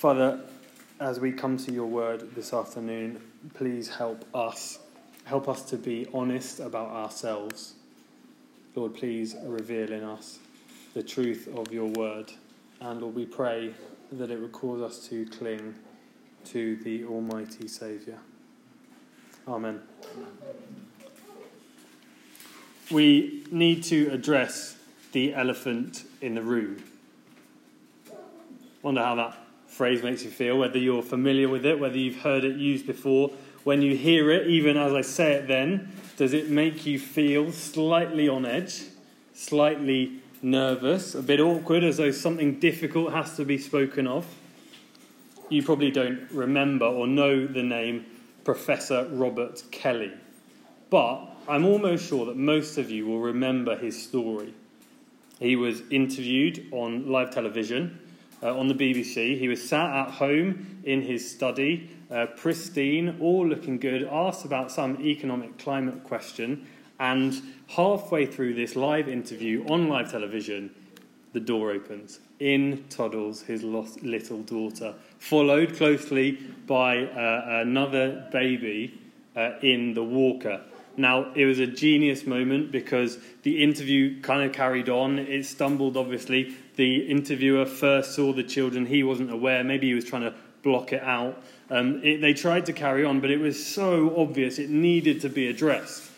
Father, as we come to your word this afternoon, please help us. Help us to be honest about ourselves. Lord, please reveal in us the truth of your word. And Lord, we pray that it would cause us to cling to the Almighty Saviour. Amen. We need to address the elephant in the room. Wonder how that phrase makes you feel, whether you're familiar with it, whether you've heard it used before. When you hear it, even as I say it then, does it make you feel slightly on edge, slightly nervous, a bit awkward, as though something difficult has to be spoken of? You probably don't remember or know the name Professor Robert Kelly, but I'm almost sure that most of you will remember his story. He was interviewed on live television uh, on the BBC. He was sat at home in his study, uh, pristine, all looking good, asked about some economic climate question, and halfway through this live interview on live television, the door opens. In toddles his lost little daughter, followed closely by uh, another baby uh, in the walker. Now, it was a genius moment because the interview kind of carried on. It stumbled, obviously. The interviewer first saw the children. He wasn't aware. Maybe he was trying to block it out. Um, it, they tried to carry on, but it was so obvious it needed to be addressed.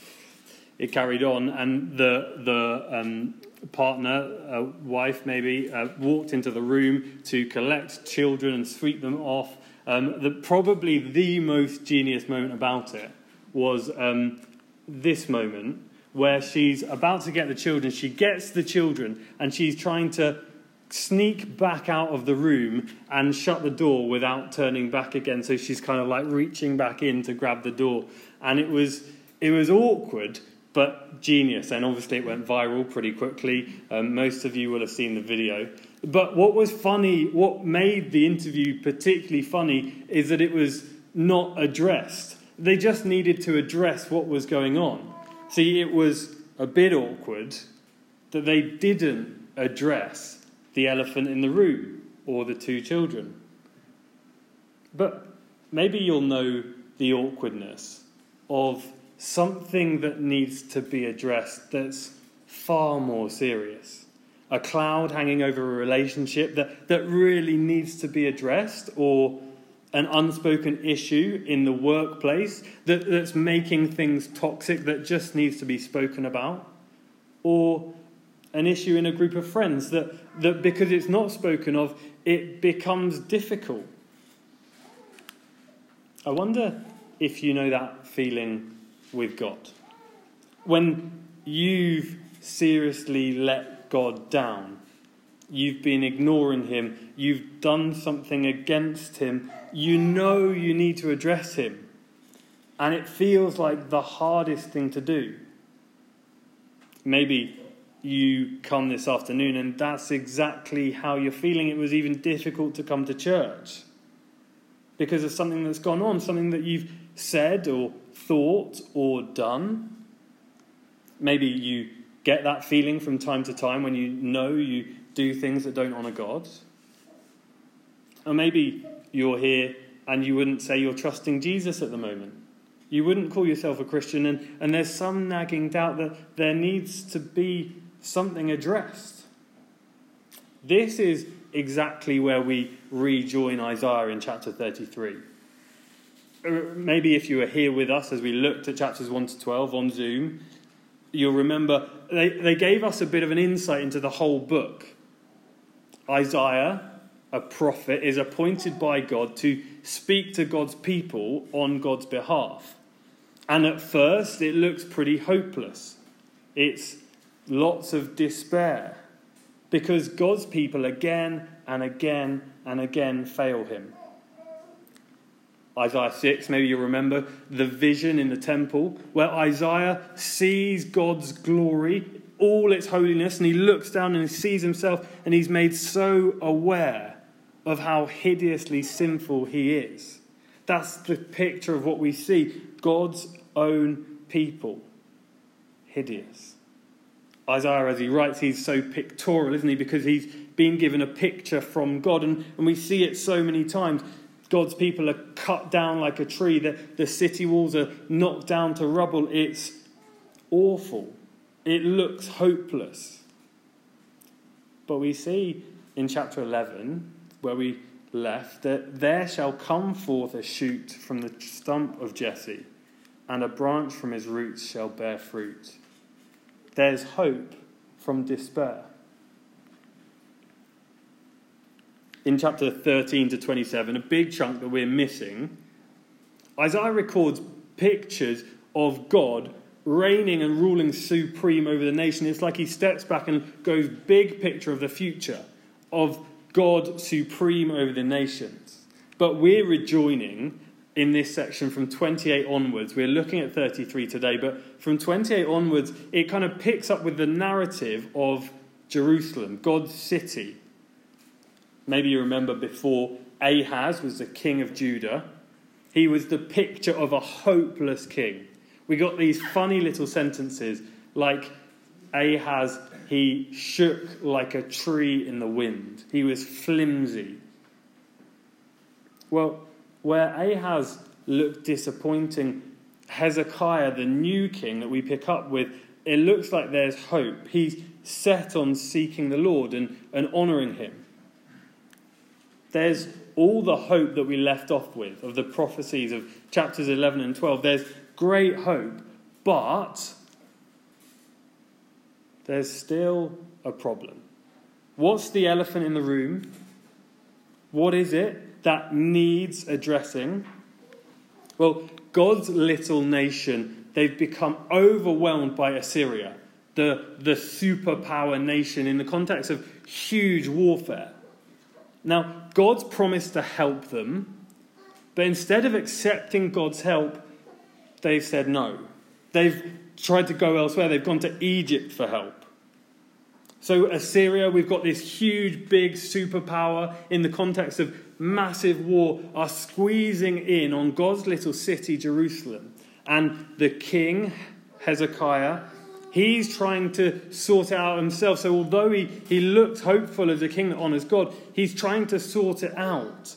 It carried on, and the, the um, partner, uh, wife maybe, uh, walked into the room to collect children and sweep them off. Um, the, probably the most genius moment about it was um, this moment where she's about to get the children. She gets the children and she's trying to sneak back out of the room and shut the door without turning back again. So she's kind of like reaching back in to grab the door. And it was, it was awkward, but genius. And obviously, it went viral pretty quickly. Um, most of you will have seen the video. But what was funny, what made the interview particularly funny, is that it was not addressed. They just needed to address what was going on. See, it was a bit awkward that they didn't address the elephant in the room or the two children. But maybe you'll know the awkwardness of something that needs to be addressed that's far more serious. A cloud hanging over a relationship that, that really needs to be addressed, or an unspoken issue in the workplace that, that's making things toxic that just needs to be spoken about, or an issue in a group of friends that, that because it's not spoken of, it becomes difficult. I wonder if you know that feeling with God. When you've seriously let God down, you've been ignoring Him, you've done something against Him, you know you need to address him. And it feels like the hardest thing to do. Maybe you come this afternoon and that's exactly how you're feeling. It was even difficult to come to church because of something that's gone on, something that you've said or thought or done. Maybe you get that feeling from time to time when you know you do things that don't honour God. Or maybe you're here and you wouldn't say you're trusting Jesus at the moment. You wouldn't call yourself a Christian, and, and there's some nagging doubt that there needs to be something addressed. This is exactly where we rejoin Isaiah in chapter 33. Uh, maybe if you were here with us as we looked at chapters 1 to 12 on Zoom, you'll remember they, they gave us a bit of an insight into the whole book. Isaiah a prophet is appointed by God to speak to God's people on God's behalf. And at first, it looks pretty hopeless. It's lots of despair because God's people again and again and again fail him. Isaiah 6, maybe you remember the vision in the temple where Isaiah sees God's glory, all its holiness, and he looks down and he sees himself and he's made so aware of how hideously sinful he is. That's the picture of what we see God's own people. Hideous. Isaiah, as he writes, he's so pictorial, isn't he? Because he's been given a picture from God. And, and we see it so many times. God's people are cut down like a tree, the, the city walls are knocked down to rubble. It's awful. It looks hopeless. But we see in chapter 11, where we left, that there shall come forth a shoot from the stump of Jesse, and a branch from his roots shall bear fruit. There's hope from despair. In chapter 13 to 27, a big chunk that we're missing, Isaiah records pictures of God reigning and ruling supreme over the nation. It's like he steps back and goes big picture of the future, of God supreme over the nations. But we're rejoining in this section from 28 onwards. We're looking at 33 today, but from 28 onwards, it kind of picks up with the narrative of Jerusalem, God's city. Maybe you remember before Ahaz was the king of Judah. He was the picture of a hopeless king. We got these funny little sentences like Ahaz, he shook like a tree in the wind. He was flimsy. Well, where Ahaz looked disappointing, Hezekiah, the new king that we pick up with, it looks like there's hope. He's set on seeking the Lord and, and honouring him. There's all the hope that we left off with of the prophecies of chapters 11 and 12. There's great hope, but there's still a problem. What's the elephant in the room? What is it that needs addressing? Well, God's little nation, they've become overwhelmed by Assyria, the, the superpower nation, in the context of huge warfare. Now, God's promised to help them, but instead of accepting God's help, they've said no. They've tried to go elsewhere. They've gone to Egypt for help. So, Assyria, we've got this huge, big superpower in the context of massive war, are squeezing in on God's little city, Jerusalem. And the king, Hezekiah, he's trying to sort it out himself. So, although he, he looks hopeful as a king that honours God, he's trying to sort it out.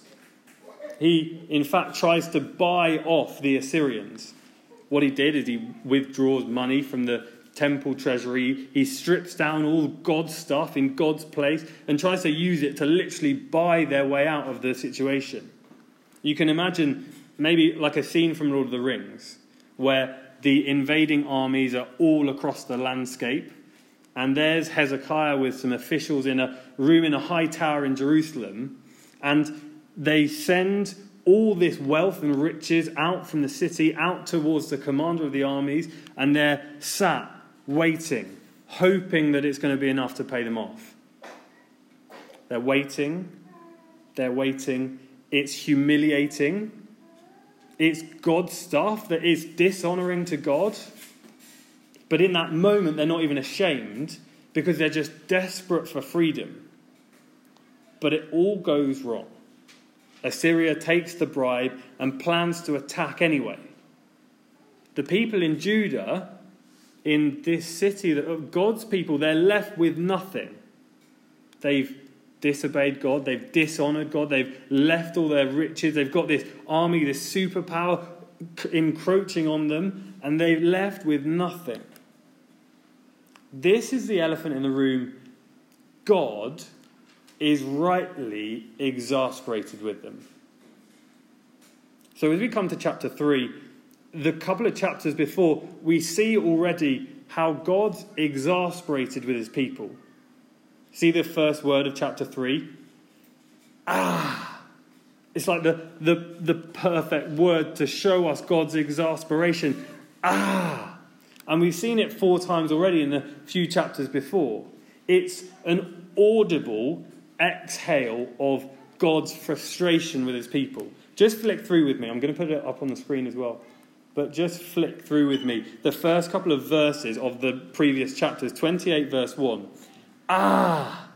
He, in fact, tries to buy off the Assyrians. What he did is he withdraws money from the temple treasury. He strips down all God's stuff in God's place and tries to use it to literally buy their way out of the situation. You can imagine maybe like a scene from Lord of the Rings where the invading armies are all across the landscape. And there's Hezekiah with some officials in a room in a high tower in Jerusalem. And they send all this wealth and riches out from the city, out towards the commander of the armies, and they're sat waiting, hoping that it's going to be enough to pay them off. They're waiting, they're waiting. It's humiliating. It's God's stuff that is dishonoring to God. But in that moment, they're not even ashamed because they're just desperate for freedom. But it all goes wrong. Assyria takes the bribe and plans to attack anyway. The people in Judah, in this city of God's people, they're left with nothing. They've disobeyed God, they've dishonored God, they've left all their riches, they've got this army, this superpower encroaching on them, and they've left with nothing. This is the elephant in the room. God is rightly exasperated with them. So, as we come to chapter 3, the couple of chapters before, we see already how God's exasperated with his people. See the first word of chapter 3? Ah! It's like the, the, the perfect word to show us God's exasperation. Ah! And we've seen it four times already in the few chapters before. It's an audible exhale of God's frustration with his people. Just flick through with me. I'm going to put it up on the screen as well. But just flick through with me the first couple of verses of the previous chapters 28, verse 1. Ah,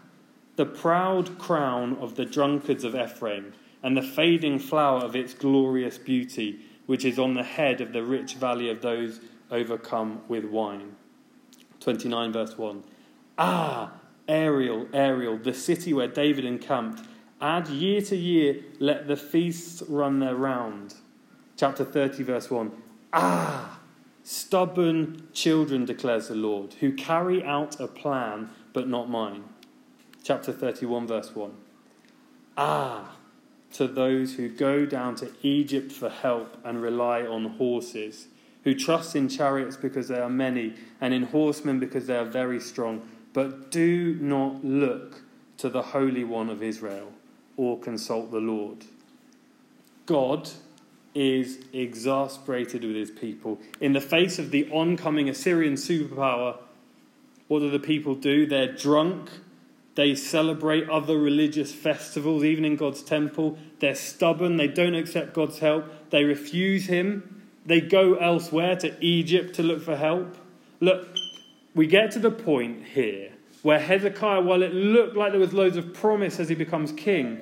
the proud crown of the drunkards of Ephraim, and the fading flower of its glorious beauty, which is on the head of the rich valley of those overcome with wine. 29, verse 1. Ah, Ariel, Ariel, the city where David encamped. Add year to year, let the feasts run their round. Chapter 30, verse 1. Ah, stubborn children, declares the Lord, who carry out a plan, but not mine. Chapter 31, verse 1. Ah, to those who go down to Egypt for help and rely on horses, who trust in chariots because they are many, and in horsemen because they are very strong, but do not look to the Holy One of Israel or consult the Lord. God is exasperated with his people. In the face of the oncoming Assyrian superpower, what do the people do? They're drunk they celebrate other religious festivals, even in God's temple. They're stubborn. They don't accept God's help. They refuse Him. They go elsewhere to Egypt to look for help. Look, we get to the point here where Hezekiah, while it looked like there was loads of promise as he becomes king,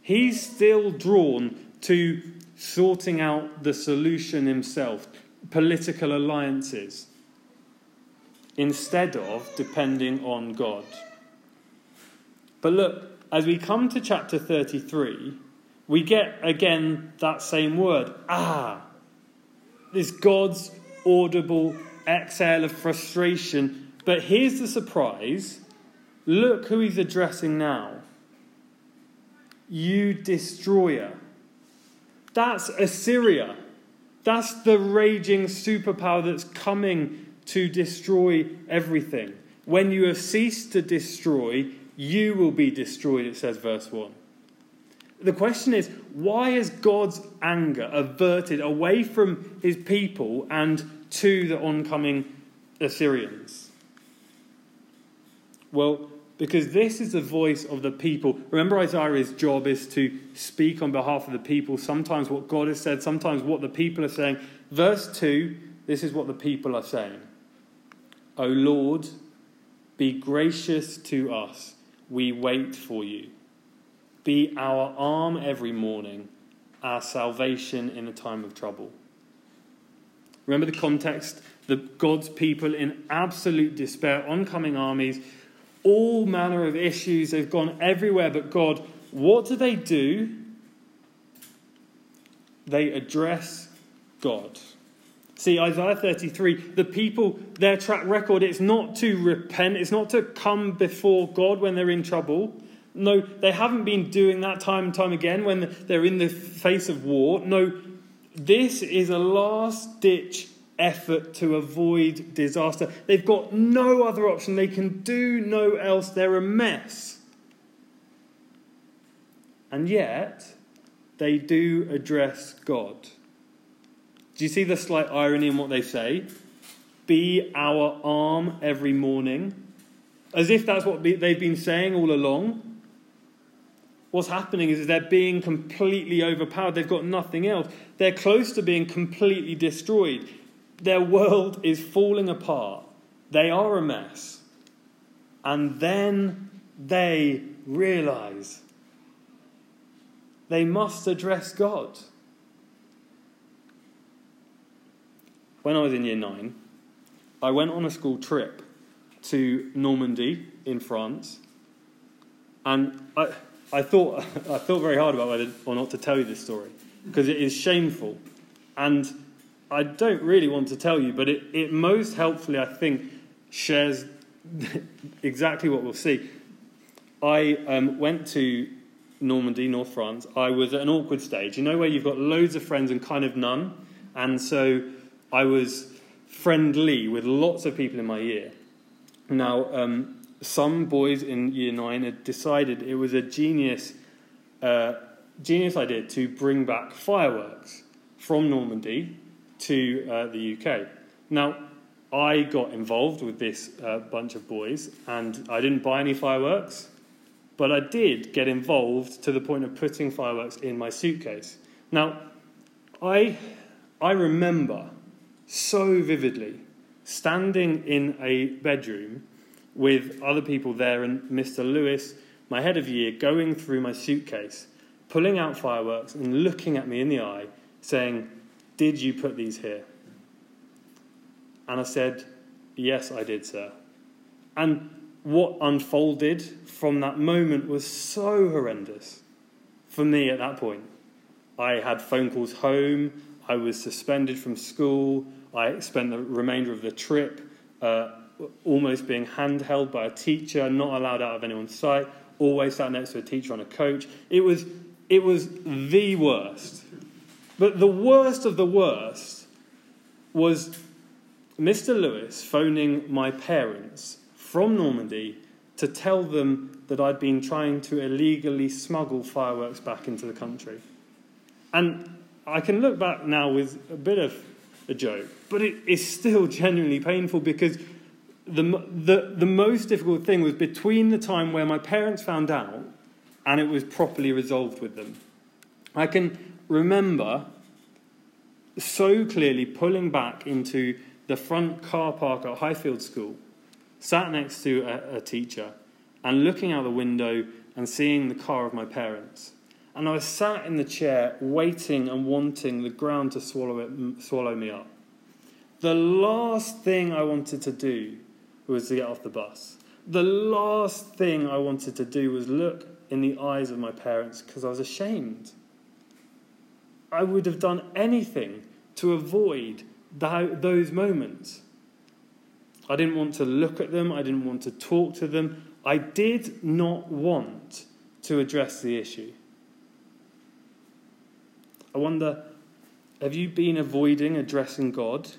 he's still drawn to sorting out the solution himself, political alliances, instead of depending on God. But look, as we come to chapter 33, we get again that same word, ah. This God's audible exhale of frustration. But here's the surprise look who he's addressing now. You destroyer. That's Assyria. That's the raging superpower that's coming to destroy everything. When you have ceased to destroy, you will be destroyed, it says, verse 1. The question is, why is God's anger averted away from his people and to the oncoming Assyrians? Well, because this is the voice of the people. Remember, Isaiah's job is to speak on behalf of the people, sometimes what God has said, sometimes what the people are saying. Verse 2 this is what the people are saying O Lord, be gracious to us we wait for you. Be our arm every morning, our salvation in a time of trouble. Remember the context? The God's people in absolute despair, oncoming armies, all manner of issues. They've gone everywhere but God. What do they do? They address God. See, Isaiah 33, the people, their track record, it's not to repent, it's not to come before God when they're in trouble. No, they haven't been doing that time and time again when they're in the face of war. No, this is a last ditch effort to avoid disaster. They've got no other option. They can do no else. They're a mess. And yet, they do address God. Do you see the slight irony in what they say? Be our arm every morning. As if that's what they've been saying all along. What's happening is they're being completely overpowered. They've got nothing else. They're close to being completely destroyed. Their world is falling apart. They are a mess. And then they realize they must address God. when I was in year nine, I went on a school trip to Normandy in France, and I, I thought I thought very hard about whether or not to tell you this story because it is shameful, and I don't really want to tell you, but it, it most helpfully I think shares exactly what we'll see. I um, went to Normandy, North France. I was at an awkward stage, you know, where you've got loads of friends and kind of none, and so I was friendly with lots of people in my year. Now, um, some boys in year nine had decided it was a genius, uh, genius idea to bring back fireworks from Normandy to uh, the UK. Now, I got involved with this uh, bunch of boys, and I didn't buy any fireworks, but I did get involved to the point of putting fireworks in my suitcase. Now, I, I remember so vividly, standing in a bedroom with other people there and Mr. Lewis, my head of year, going through my suitcase, pulling out fireworks and looking at me in the eye, saying, Did you put these here? And I said, Yes, I did, sir. And what unfolded from that moment was so horrendous for me at that point. I had phone calls home, I was suspended from school, I spent the remainder of the trip uh, almost being handheld by a teacher, not allowed out of anyone's sight, always sat next to a teacher on a coach. It was, it was the worst. But the worst of the worst was Mr. Lewis phoning my parents from Normandy to tell them that I'd been trying to illegally smuggle fireworks back into the country. And I can look back now with a bit of a joke, but it is still genuinely painful because the, the, the most difficult thing was between the time where my parents found out and it was properly resolved with them. I can remember so clearly pulling back into the front car park at Highfield School, sat next to a, a teacher, and looking out the window and seeing the car of my parents. And I was sat in the chair, waiting and wanting the ground to swallow, it, swallow me up. The last thing I wanted to do was to get off the bus. The last thing I wanted to do was look in the eyes of my parents because I was ashamed. I would have done anything to avoid that, those moments. I didn't want to look at them, I didn't want to talk to them. I did not want to address the issue. I wonder have you been avoiding addressing God?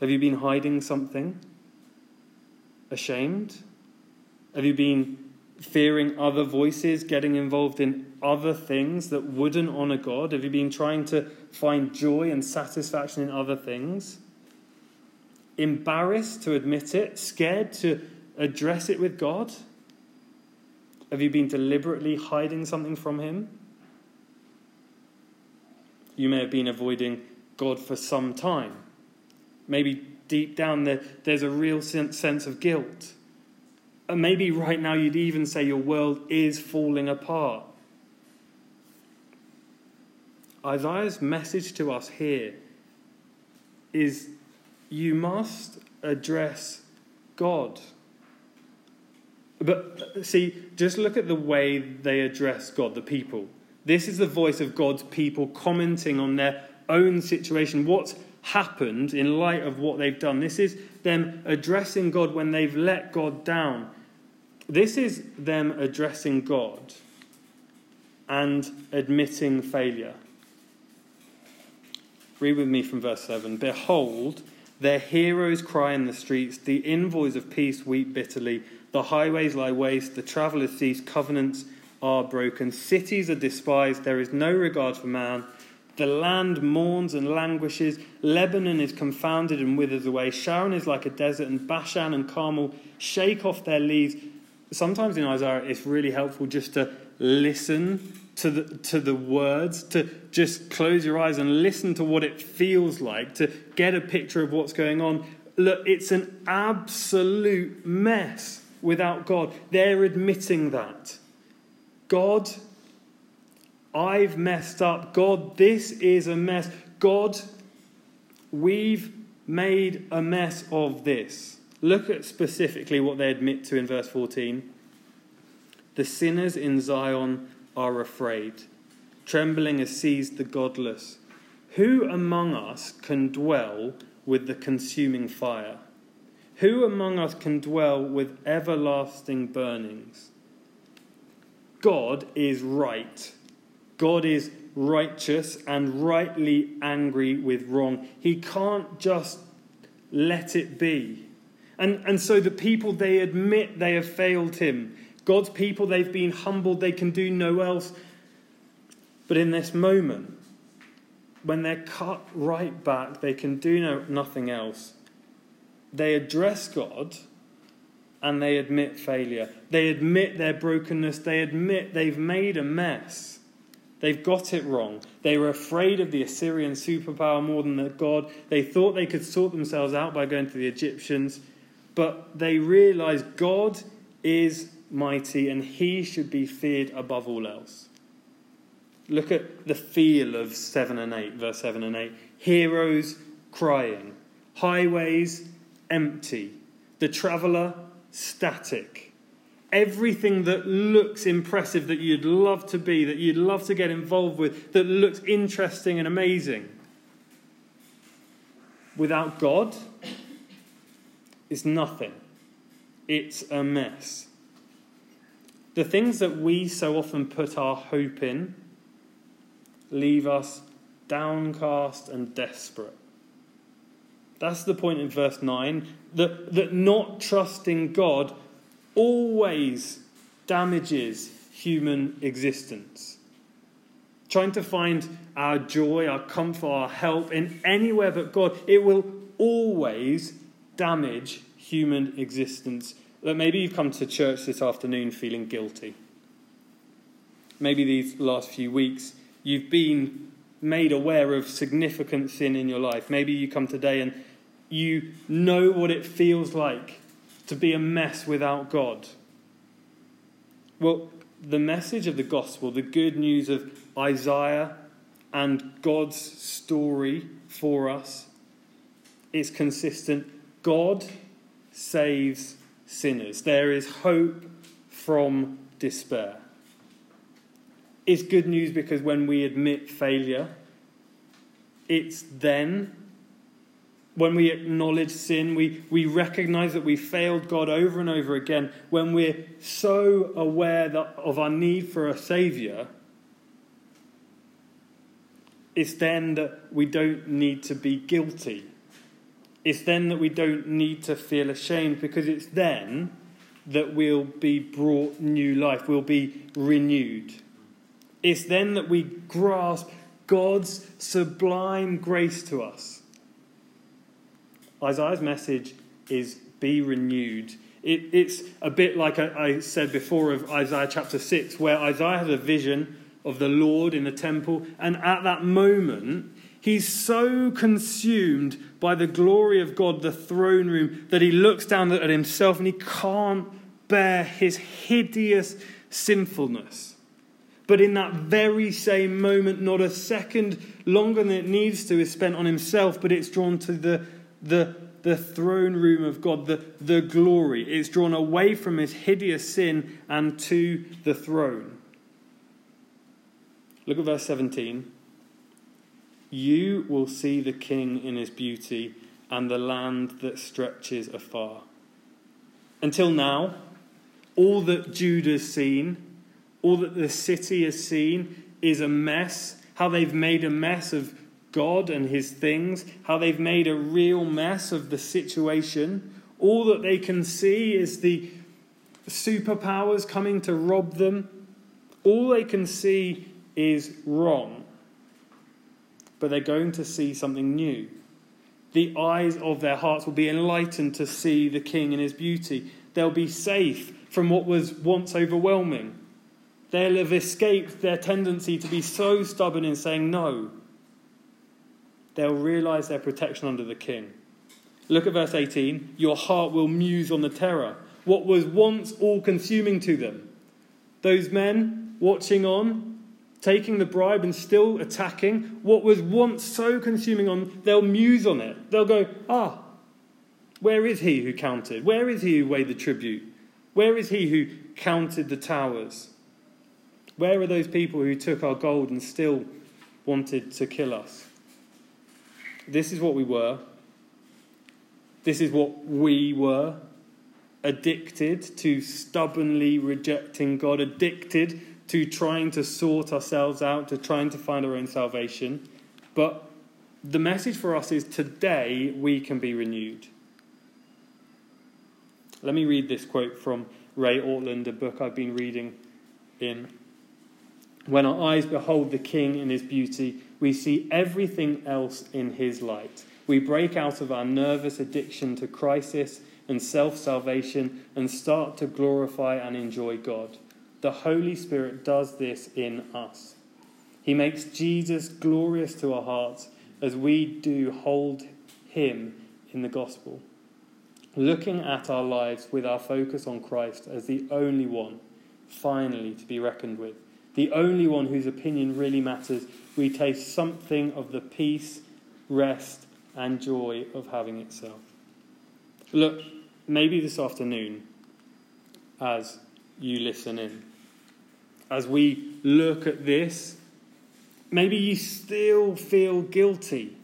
Have you been hiding something? ashamed? Have you been fearing other voices, getting involved in other things that wouldn't honor God? Have you been trying to find joy and satisfaction in other things? Embarrassed to admit it? Scared to address it with God? Have you been deliberately hiding something from Him? You may have been avoiding God for some time. Maybe deep down there, there's a real sense of guilt. And maybe right now you'd even say your world is falling apart. Isaiah's message to us here is you must address God. But see, just look at the way they address God, the people. This is the voice of God's people commenting on their own situation. What's happened in light of what they've done. This is them addressing God when they've let God down. This is them addressing God and admitting failure. Read with me from verse 7 Behold, their heroes cry in the streets, the envoys of peace weep bitterly, the highways lie waste, the travellers cease, covenants are broken, cities are despised, there is no regard for man. The land mourns and languishes. Lebanon is confounded and withers away. Sharon is like a desert, and Bashan and Carmel shake off their leaves. Sometimes in Isaiah, it's really helpful just to listen to the, to the words, to just close your eyes and listen to what it feels like, to get a picture of what's going on. Look, it's an absolute mess without God. They're admitting that. God I've messed up. God, this is a mess. God, we've made a mess of this. Look at specifically what they admit to in verse 14. The sinners in Zion are afraid. Trembling has seized the godless. Who among us can dwell with the consuming fire? Who among us can dwell with everlasting burnings? God is right. God is righteous and rightly angry with wrong. He can't just let it be. And, and so the people, they admit they have failed him. God's people, they've been humbled, they can do no else. But in this moment, when they're cut right back, they can do no, nothing else. They address God and they admit failure. They admit their brokenness. They admit they've made a mess. They've got it wrong. They were afraid of the Assyrian superpower more than the God. They thought they could sort themselves out by going to the Egyptians, but they realize God is mighty and he should be feared above all else. Look at the feel of 7 and 8, verse 7 and 8. Heroes crying, highways empty, the traveller static. Everything that looks impressive, that you'd love to be, that you'd love to get involved with, that looks interesting and amazing. Without God, it's nothing. It's a mess. The things that we so often put our hope in leave us downcast and desperate. That's the point in verse 9 that, that not trusting God always damages human existence. Trying to find our joy, our comfort, our help in anywhere but God, it will always damage human existence. That maybe you've come to church this afternoon feeling guilty. Maybe these last few weeks you've been made aware of significant sin in your life. Maybe you come today and you know what it feels like to be a mess without God. Well, the message of the gospel, the good news of Isaiah and God's story for us, is consistent. God saves sinners. There is hope from despair. It's good news because when we admit failure, it's then when we acknowledge sin, we, we recognize that we failed God over and over again. When we're so aware that, of our need for a Savior, it's then that we don't need to be guilty. It's then that we don't need to feel ashamed because it's then that we'll be brought new life, we'll be renewed. It's then that we grasp God's sublime grace to us Isaiah's message is be renewed. It, it's a bit like I, I said before of Isaiah chapter 6, where Isaiah has a vision of the Lord in the temple, and at that moment, he's so consumed by the glory of God, the throne room, that he looks down at himself and he can't bear his hideous sinfulness. But in that very same moment, not a second longer than it needs to is spent on himself, but it's drawn to the the, the throne room of God, the, the glory. It's drawn away from his hideous sin and to the throne. Look at verse 17. You will see the king in his beauty and the land that stretches afar. Until now, all that Judah's seen, all that the city has seen, is a mess. How they've made a mess of God and his things, how they've made a real mess of the situation. All that they can see is the superpowers coming to rob them. All they can see is wrong. But they're going to see something new. The eyes of their hearts will be enlightened to see the king and his beauty. They'll be safe from what was once overwhelming. They'll have escaped their tendency to be so stubborn in saying no they'll realize their protection under the king. Look at verse 18. Your heart will muse on the terror. What was once all consuming to them. Those men watching on, taking the bribe and still attacking, what was once so consuming on, they'll muse on it. They'll go, ah, where is he who counted? Where is he who weighed the tribute? Where is he who counted the towers? Where are those people who took our gold and still wanted to kill us? This is what we were. This is what we were. Addicted to stubbornly rejecting God, addicted to trying to sort ourselves out, to trying to find our own salvation. But the message for us is today we can be renewed. Let me read this quote from Ray Ortlund, a book I've been reading in. When our eyes behold the King in his beauty, we see everything else in his light. We break out of our nervous addiction to crisis and self salvation and start to glorify and enjoy God. The Holy Spirit does this in us. He makes Jesus glorious to our hearts as we do hold him in the gospel. Looking at our lives with our focus on Christ as the only one, finally, to be reckoned with the only one whose opinion really matters, we taste something of the peace, rest, and joy of having itself. Look, maybe this afternoon as you listen in. As we look at this, maybe you still feel guilty.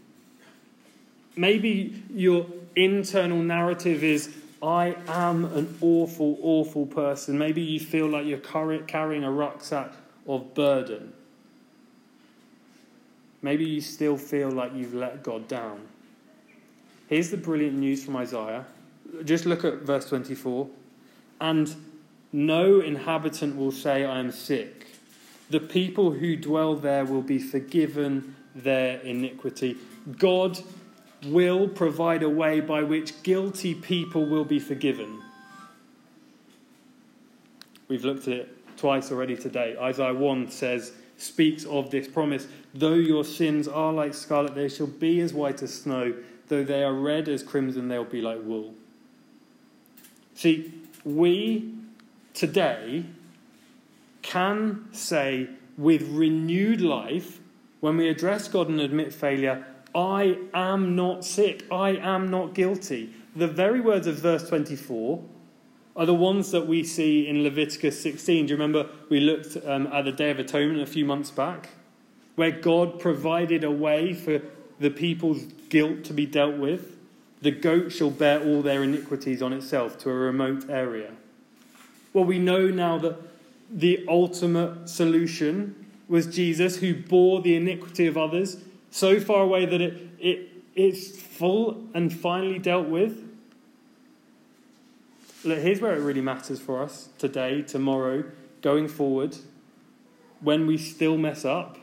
Maybe your internal narrative is, I am an awful, awful person. Maybe you feel like you're carrying a rucksack of burden. Maybe you still feel like you've let God down. Here's the brilliant news from Isaiah. Just look at verse 24. And no inhabitant will say, I am sick. The people who dwell there will be forgiven their iniquity. God will provide a way by which guilty people will be forgiven. We've looked at it twice already today. Isaiah 1 says, speaks of this promise Though your sins are like scarlet, they shall be as white as snow. Though they are red as crimson, they'll be like wool. See, we today can say with renewed life, when we address God and admit failure, I am not sick, I am not guilty. The very words of verse 24 are the ones that we see in Leviticus 16. Do you remember we looked um, at the Day of Atonement a few months back? Where God provided a way for the people's guilt to be dealt with. The goat shall bear all their iniquities on itself to a remote area. Well, we know now that the ultimate solution was Jesus, who bore the iniquity of others so far away that it, it, it's full and finally dealt with. Look, here's where it really matters for us today, tomorrow, going forward, when we still mess up.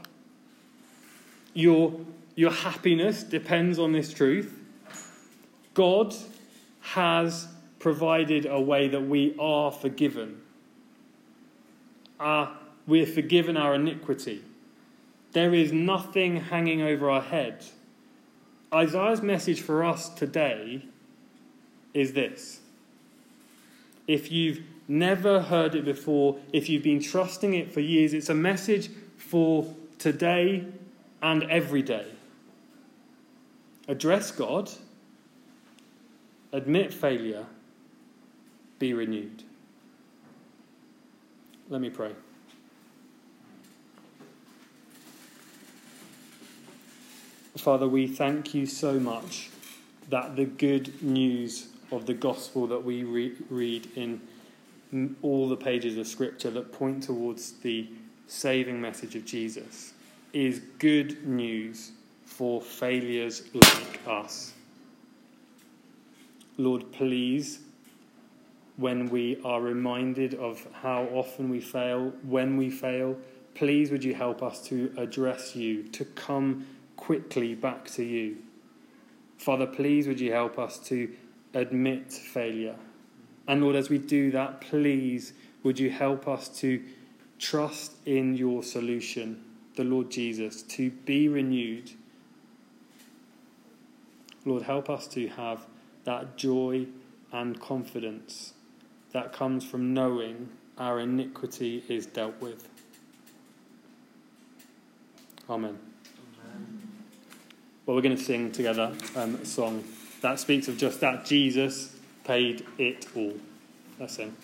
Your, your happiness depends on this truth. God has provided a way that we are forgiven. Uh, we are forgiven our iniquity. There is nothing hanging over our head. Isaiah's message for us today is this. If you've never heard it before, if you've been trusting it for years, it's a message for today and every day. Address God, admit failure, be renewed. Let me pray. Father, we thank you so much that the good news of the gospel that we re- read in all the pages of Scripture that point towards the saving message of Jesus is good news for failures like us. Lord, please, when we are reminded of how often we fail, when we fail, please would you help us to address you, to come quickly back to you. Father, please would you help us to admit failure. And Lord, as we do that, please would you help us to trust in your solution, the Lord Jesus, to be renewed. Lord, help us to have that joy and confidence that comes from knowing our iniquity is dealt with. Amen. Well, we're going to sing together um, a song that speaks of just that Jesus paid it all. Let's sing.